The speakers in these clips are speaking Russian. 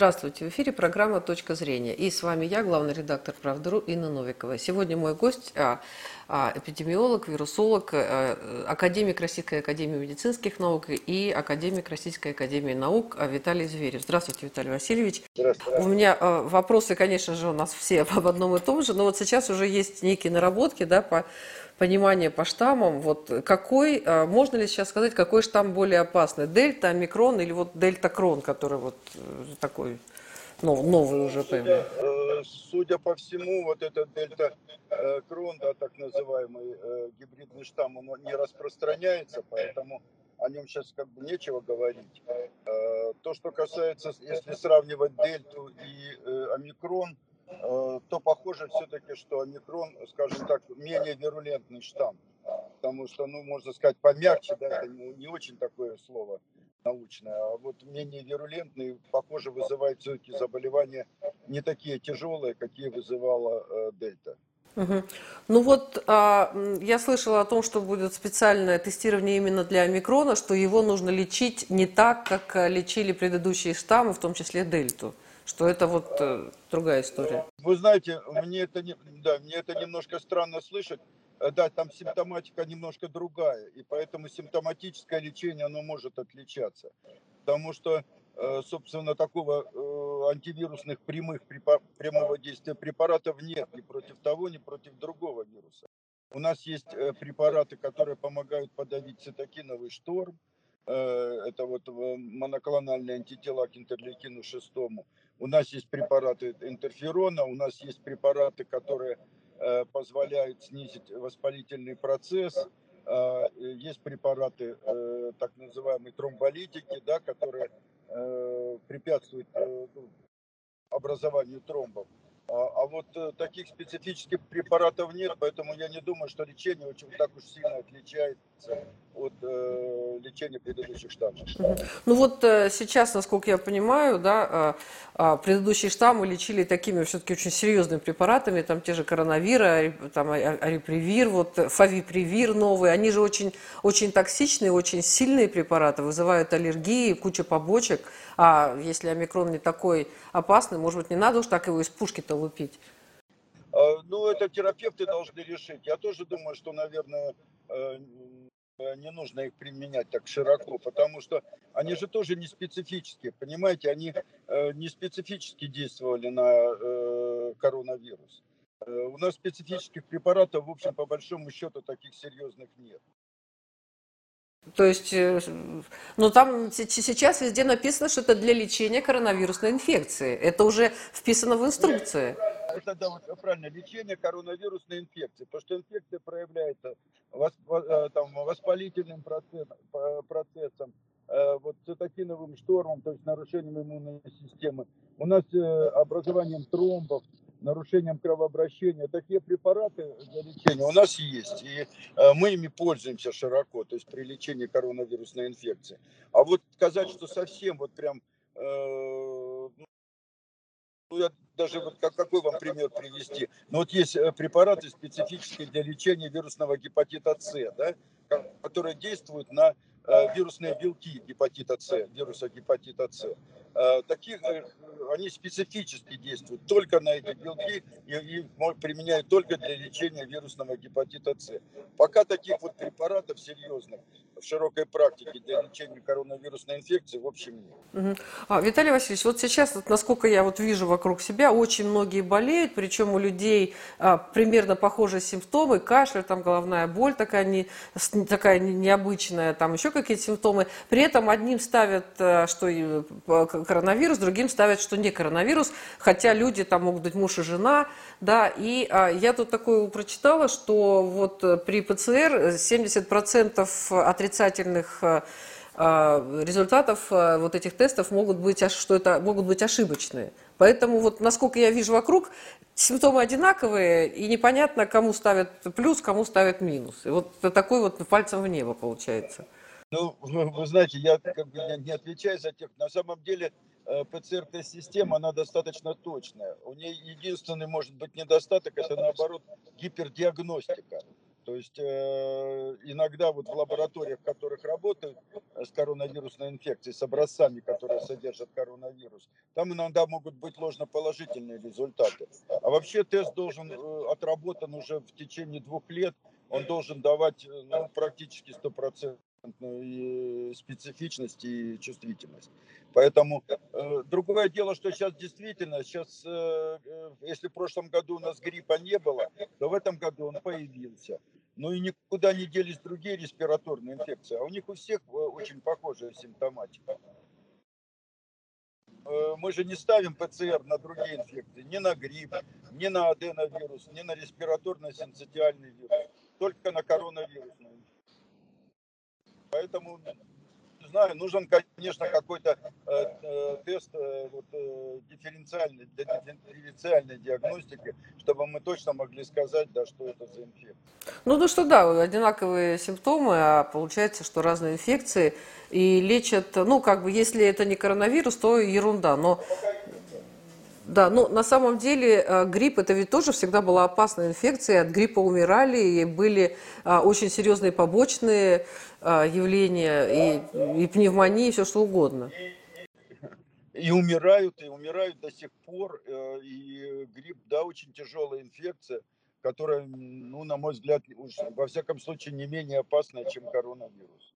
Здравствуйте, в эфире программа «Точка зрения». И с вами я, главный редактор «Правда.ру» Инна Новикова. Сегодня мой гость а, эпидемиолог, вирусолог, а, академик Российской Академии медицинских наук и академик Российской Академии наук Виталий Зверев. Здравствуйте, Виталий Васильевич. Здравствуйте. У меня а, вопросы, конечно же, у нас все об одном и том же, но вот сейчас уже есть некие наработки да, по понимание по штаммам, вот какой, а, можно ли сейчас сказать, какой штамм более опасный, дельта, омикрон или вот дельта-крон, который вот э, такой нов, новый уже э, судя по всему, вот этот дельта-крон, да, так называемый э, гибридный штамм, он не распространяется, поэтому о нем сейчас как бы нечего говорить. То, что касается, если сравнивать дельту и омикрон, Э, то похоже все-таки, что омикрон, скажем так, менее вирулентный штамм. Потому что, ну, можно сказать, помягче, да, это не очень такое слово научное, а вот менее вирулентный, похоже, вызывает все-таки заболевания не такие тяжелые, какие вызывала э, дельта. Угу. Ну вот а, я слышала о том, что будет специальное тестирование именно для омикрона, что его нужно лечить не так, как э, лечили предыдущие штаммы, в том числе дельту что это вот э, другая история. Вы знаете, мне это, не, да, мне это немножко странно слышать. Э, да, там симптоматика немножко другая, и поэтому симптоматическое лечение, оно может отличаться. Потому что, собственно, такого э, антивирусных прямых, прямого действия препаратов нет ни против того, ни против другого вируса. У нас есть препараты, которые помогают подавить цитокиновый шторм, это вот моноклональные антитела к интерлейкину шестому. У нас есть препараты интерферона, у нас есть препараты, которые э, позволяют снизить воспалительный процесс. Э, есть препараты, э, так называемые тромболитики, да, которые э, препятствуют э, ну, образованию тромбов. А, а вот э, таких специфических препаратов нет, поэтому я не думаю, что лечение очень так уж сильно отличается от э, лечения предыдущих штаммов. Ну вот э, сейчас, насколько я понимаю, да, э, э, предыдущие штаммы лечили такими все-таки очень серьезными препаратами, там те же коронавиры, там арипривир, вот фавипривир новый, они же очень, очень токсичные, очень сильные препараты, вызывают аллергии, куча побочек. А если омикрон не такой опасный, может быть, не надо уж так его из пушки-то лупить? А, ну, это терапевты должны решить. Я тоже думаю, что, наверное, э, не нужно их применять так широко, потому что они же тоже не специфические, понимаете, они э, не специфически действовали на э, коронавирус. У нас специфических препаратов, в общем, по большому счету, таких серьезных нет. То есть, э, ну там сейчас везде написано, что это для лечения коронавирусной инфекции. Это уже вписано в инструкции. Это да, вот, правильно, лечение коронавирусной инфекции. Потому что инфекция проявляется э, там, воспалительным процессом, процессом э, вот цитокиновым штормом, то есть нарушением иммунной системы. У нас образованием тромбов, нарушением кровообращения. Такие препараты для лечения у нас есть, и э, мы ими пользуемся широко, то есть при лечении коронавирусной инфекции. А вот сказать, что совсем вот прям, э, ну, я даже вот как, какой вам пример привести? Ну вот есть э, препараты специфические для лечения вирусного гепатита С, да, которые действуют на вирусные белки гепатита С, вируса гепатита С. Э, таких, э, они специфически действуют только на эти белки и их применяют только для лечения вирусного гепатита С. Пока таких вот препаратов серьезных в широкой практике для лечения коронавирусной инфекции в общем нет. А, Виталий Васильевич, вот сейчас, насколько я вот вижу вокруг себя, очень многие болеют, причем у людей а, примерно похожие симптомы, кашель, там головная боль такая, не, такая необычная, там еще какие-то симптомы. При этом одним ставят, а, что коронавирус, другим ставят, что не коронавирус, хотя люди там могут быть муж и жена, да, и а, я тут такое прочитала, что вот э, при ПЦР 70% отрицательных результатов вот этих тестов могут быть, что это могут быть ошибочные. Поэтому вот насколько я вижу вокруг, симптомы одинаковые, и непонятно, кому ставят плюс, кому ставят минус. И вот такой вот пальцем в небо получается. Ну, вы знаете, я как бы не отвечаю за тех. На самом деле э, ПЦР-тест-система, она достаточно точная. У нее единственный, может быть, недостаток, это наоборот гипердиагностика. То есть э, иногда вот в лабораториях, в которых работают э, с коронавирусной инфекцией, с образцами, которые содержат коронавирус, там иногда могут быть ложноположительные результаты. А вообще тест должен э, отработан уже в течение двух лет, он должен давать э, ну, практически стопроцентную специфичность и чувствительность. Поэтому э, другое дело, что сейчас действительно, сейчас, э, э, если в прошлом году у нас гриппа не было, то в этом году он появился. Ну и никуда не делись другие респираторные инфекции, а у них у всех э, очень похожая симптоматика. Э, мы же не ставим ПЦР на другие инфекции, ни на грипп, ни на аденовирус, ни на респираторно-синцитиальный вирус, только на коронавирусную Поэтому знаю, нужен, конечно, какой-то э, э, тест э, вот, э, дифференциальный, для дифференциальной диагностики, чтобы мы точно могли сказать, да, что это за инфекция. Ну, ну что да, одинаковые симптомы, а получается, что разные инфекции и лечат, ну, как бы, если это не коронавирус, то ерунда, но да, ну на самом деле э, грипп это ведь тоже всегда была опасная инфекция. От гриппа умирали и были а, очень серьезные побочные а, явления и, и пневмонии, и все что угодно. И умирают, и умирают до сих пор. Э, и грипп, да, очень тяжелая инфекция, которая, ну, на мой взгляд, уж, во всяком случае, не менее опасная, чем коронавирус.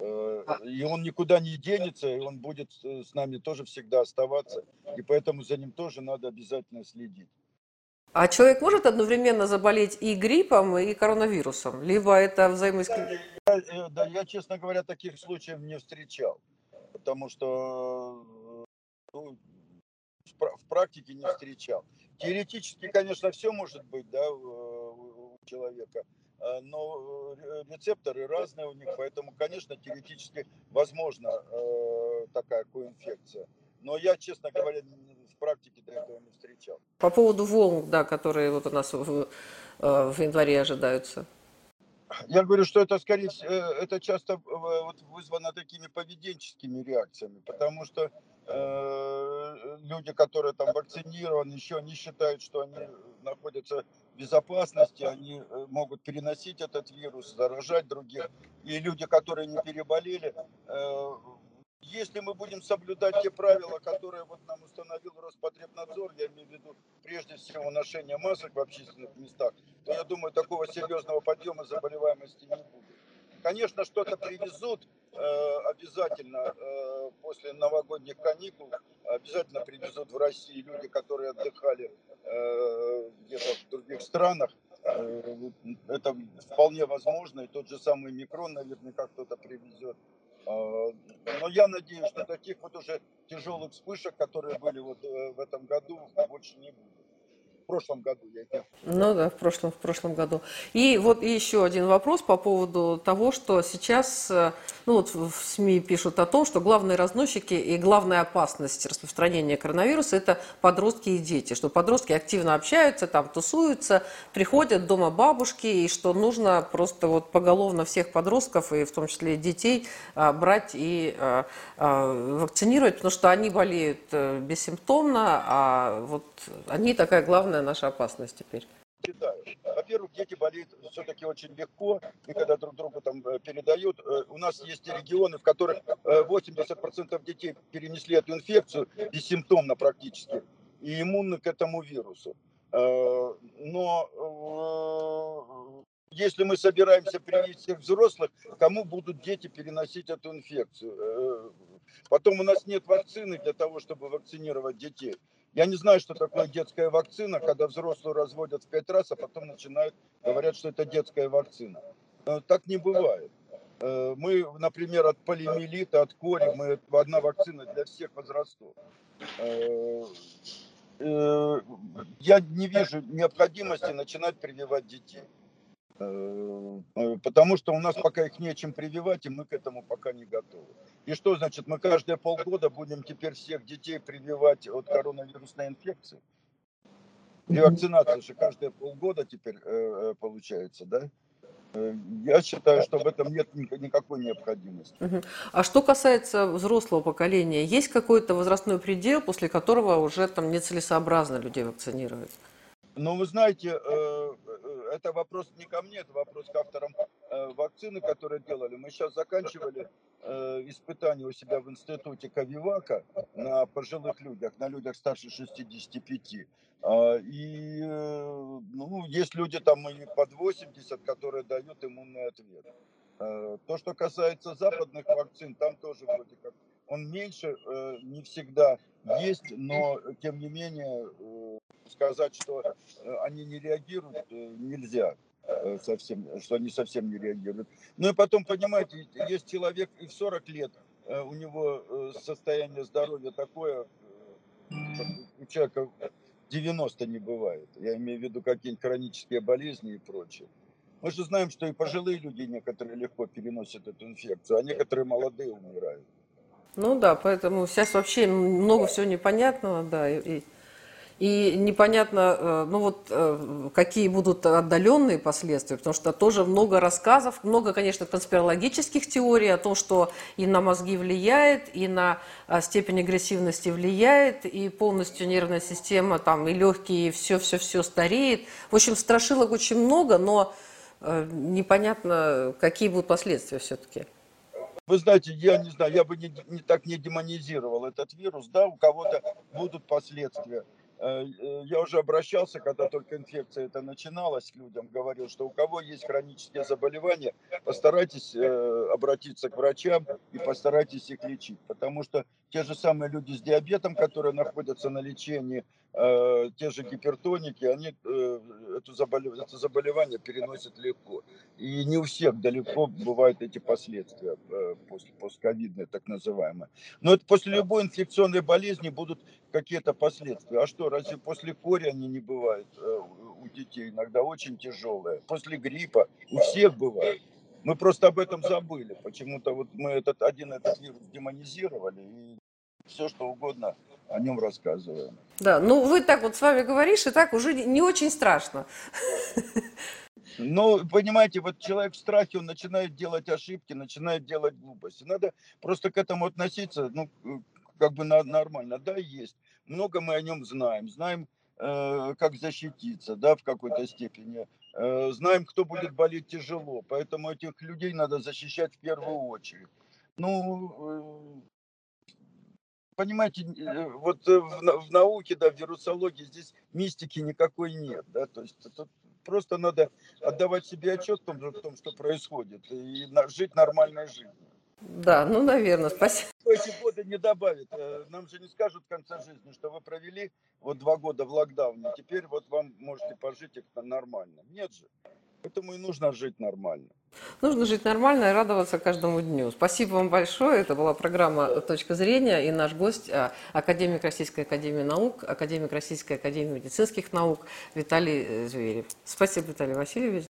Э, и он никуда не денется, и он будет с нами тоже всегда оставаться. И поэтому за ним тоже надо обязательно следить. А человек может одновременно заболеть и гриппом, и коронавирусом? Либо это взаимоисключение? Я, э, да, я, честно говоря, таких случаев не встречал. Потому что ну, в практике не встречал. Теоретически, конечно, все может быть да, у человека. Э, но э, рецепторы разные у них, поэтому, конечно, теоретически возможна э, такая коинфекция. Но я, честно говоря, в практике до этого не встречал. По поводу волн, да, которые вот у нас в, в январе ожидаются. Я говорю, что это скорее всего, это часто вот, вызвано такими поведенческими реакциями, потому что э, люди, которые там вакцинированы, еще не считают, что они находятся безопасности, они э, могут переносить этот вирус, заражать других. И люди, которые не переболели, э, если мы будем соблюдать те правила, которые вот нам установил Роспотребнадзор, я имею в виду прежде всего ношение масок в общественных местах, то я думаю, такого серьезного подъема заболеваемости не будет. Конечно, что-то привезут обязательно после новогодних каникул, обязательно привезут в Россию люди, которые отдыхали Э, где-то в других странах, э, это вполне возможно, и тот же самый микрон наверняка кто-то привезет. А, но я надеюсь, что таких вот уже тяжелых вспышек, которые были вот э, в этом году, больше не будет прошлом году я имел. Ну да, в прошлом, в прошлом году. И вот еще один вопрос по поводу того, что сейчас, э, ну вот в СМИ пишут о том, что главные разносчики и главная опасность распространения коронавируса – это подростки и дети, что подростки активно общаются, там тусуются, приходят дома бабушки, и что нужно просто вот поголовно всех подростков, и в том числе детей, а, брать и а, вакцинировать, потому что они болеют э, бессимптомно, а вот они такая главная главная наша опасность теперь? Во-первых, дети болеют все-таки очень легко, и когда друг другу там э, передают. Э, у нас есть регионы, в которых 80% э, детей перенесли эту инфекцию бессимптомно практически, и иммунны к этому вирусу. Но если мы собираемся привить всех взрослых, кому будут дети переносить эту инфекцию? Потом у нас нет вакцины для того, чтобы вакцинировать детей. Я не знаю, что такое детская вакцина, когда взрослую разводят в пять раз, а потом начинают, говорят, что это детская вакцина. Э, так не бывает. Э, мы, например, от полиомиелита, от кори, мы одна вакцина для всех возрастов. Э, я не вижу необходимости начинать прививать детей. Э, э, потому что у нас пока их нечем прививать, и мы к этому пока не готовы. И что значит, мы каждые полгода будем теперь всех детей прививать от коронавирусной инфекции? Ревакцинация же каждые полгода теперь э, получается, да? Я считаю, что в этом нет никакой необходимости. А что касается взрослого поколения, есть какой-то возрастной предел, после которого уже там нецелесообразно людей вакцинировать? Ну, вы знаете, это вопрос не ко мне, это вопрос к авторам э, вакцины, которые делали. Мы сейчас заканчивали э, испытания у себя в институте Кавивака на пожилых людях, на людях старше 65. А, и э, ну, есть люди там и под 80, которые дают иммунный ответ. Э, то, что касается западных вакцин, там тоже вроде как он меньше э, не всегда есть, но тем не менее э, сказать, что э, они не реагируют, нельзя совсем, что они совсем не реагируют. Ну и потом, понимаете, есть человек и в 40 лет, у него состояние здоровья такое, у человека 90 не бывает. Я имею в виду какие-нибудь хронические болезни и прочее. Мы же знаем, что и пожилые люди некоторые легко переносят эту инфекцию, а некоторые молодые умирают. Ну да, поэтому сейчас вообще много всего непонятного, да, и, и непонятно, э, ну вот, э, какие будут отдаленные последствия, потому что тоже много рассказов, много, конечно, конспирологических теорий о том, что и на мозги влияет, и на э, степень агрессивности влияет, и полностью нервная система, там, и легкие, и все-все-все стареет. В общем, страшилок очень много, но непонятно, какие будут последствия все-таки. Вы знаете, я не знаю, я бы не, не так не демонизировал этот вирус. Да, у кого-то будут последствия. Э, э, я уже обращался, когда только инфекция это начиналась, к людям говорил, что у кого есть хронические заболевания, постарайтесь э, обратиться к врачам и постарайтесь их лечить. Потому что те же самые люди с диабетом, которые находятся на лечении, те же гипертоники, они это заболевание, это заболевание переносят легко. И не у всех далеко бывают эти последствия после постковидные, так называемые. Но это после любой инфекционной болезни будут какие-то последствия. А что, разве после кори они не бывают э, у детей? Иногда очень тяжелые. После гриппа у всех бывает. Мы просто об этом забыли. Почему-то вот мы этот один этот вирус демонизировали и все что угодно о нем рассказываем. Да, ну вы так вот с вами говоришь, и так уже не очень страшно. Ну, понимаете, вот человек в страхе, он начинает делать ошибки, начинает делать глупости. Надо просто к этому относиться, ну, как бы нормально. Да, есть. Много мы о нем знаем. Знаем, э, как защититься, да, в какой-то степени. Э, знаем, кто будет болеть тяжело. Поэтому этих людей надо защищать в первую очередь. Ну, э, понимаете, вот в, науке, да, в вирусологии здесь мистики никакой нет, да, то есть тут просто надо отдавать себе отчет в том, том что происходит, и жить нормальной жизнью. Да, ну, наверное, спасибо. Эти годы не добавит. Э, нам же не скажут в конце жизни, что вы провели вот два года в локдауне, теперь вот вам можете пожить их нормально. Нет же. Поэтому и нужно жить нормально. Нужно жить нормально и радоваться каждому дню. Спасибо вам большое. Это была программа «Точка зрения» и наш гость а, – академик Российской Академии Наук, академик Российской Академии Медицинских Наук Виталий э, Зверев. Спасибо, Виталий Васильевич.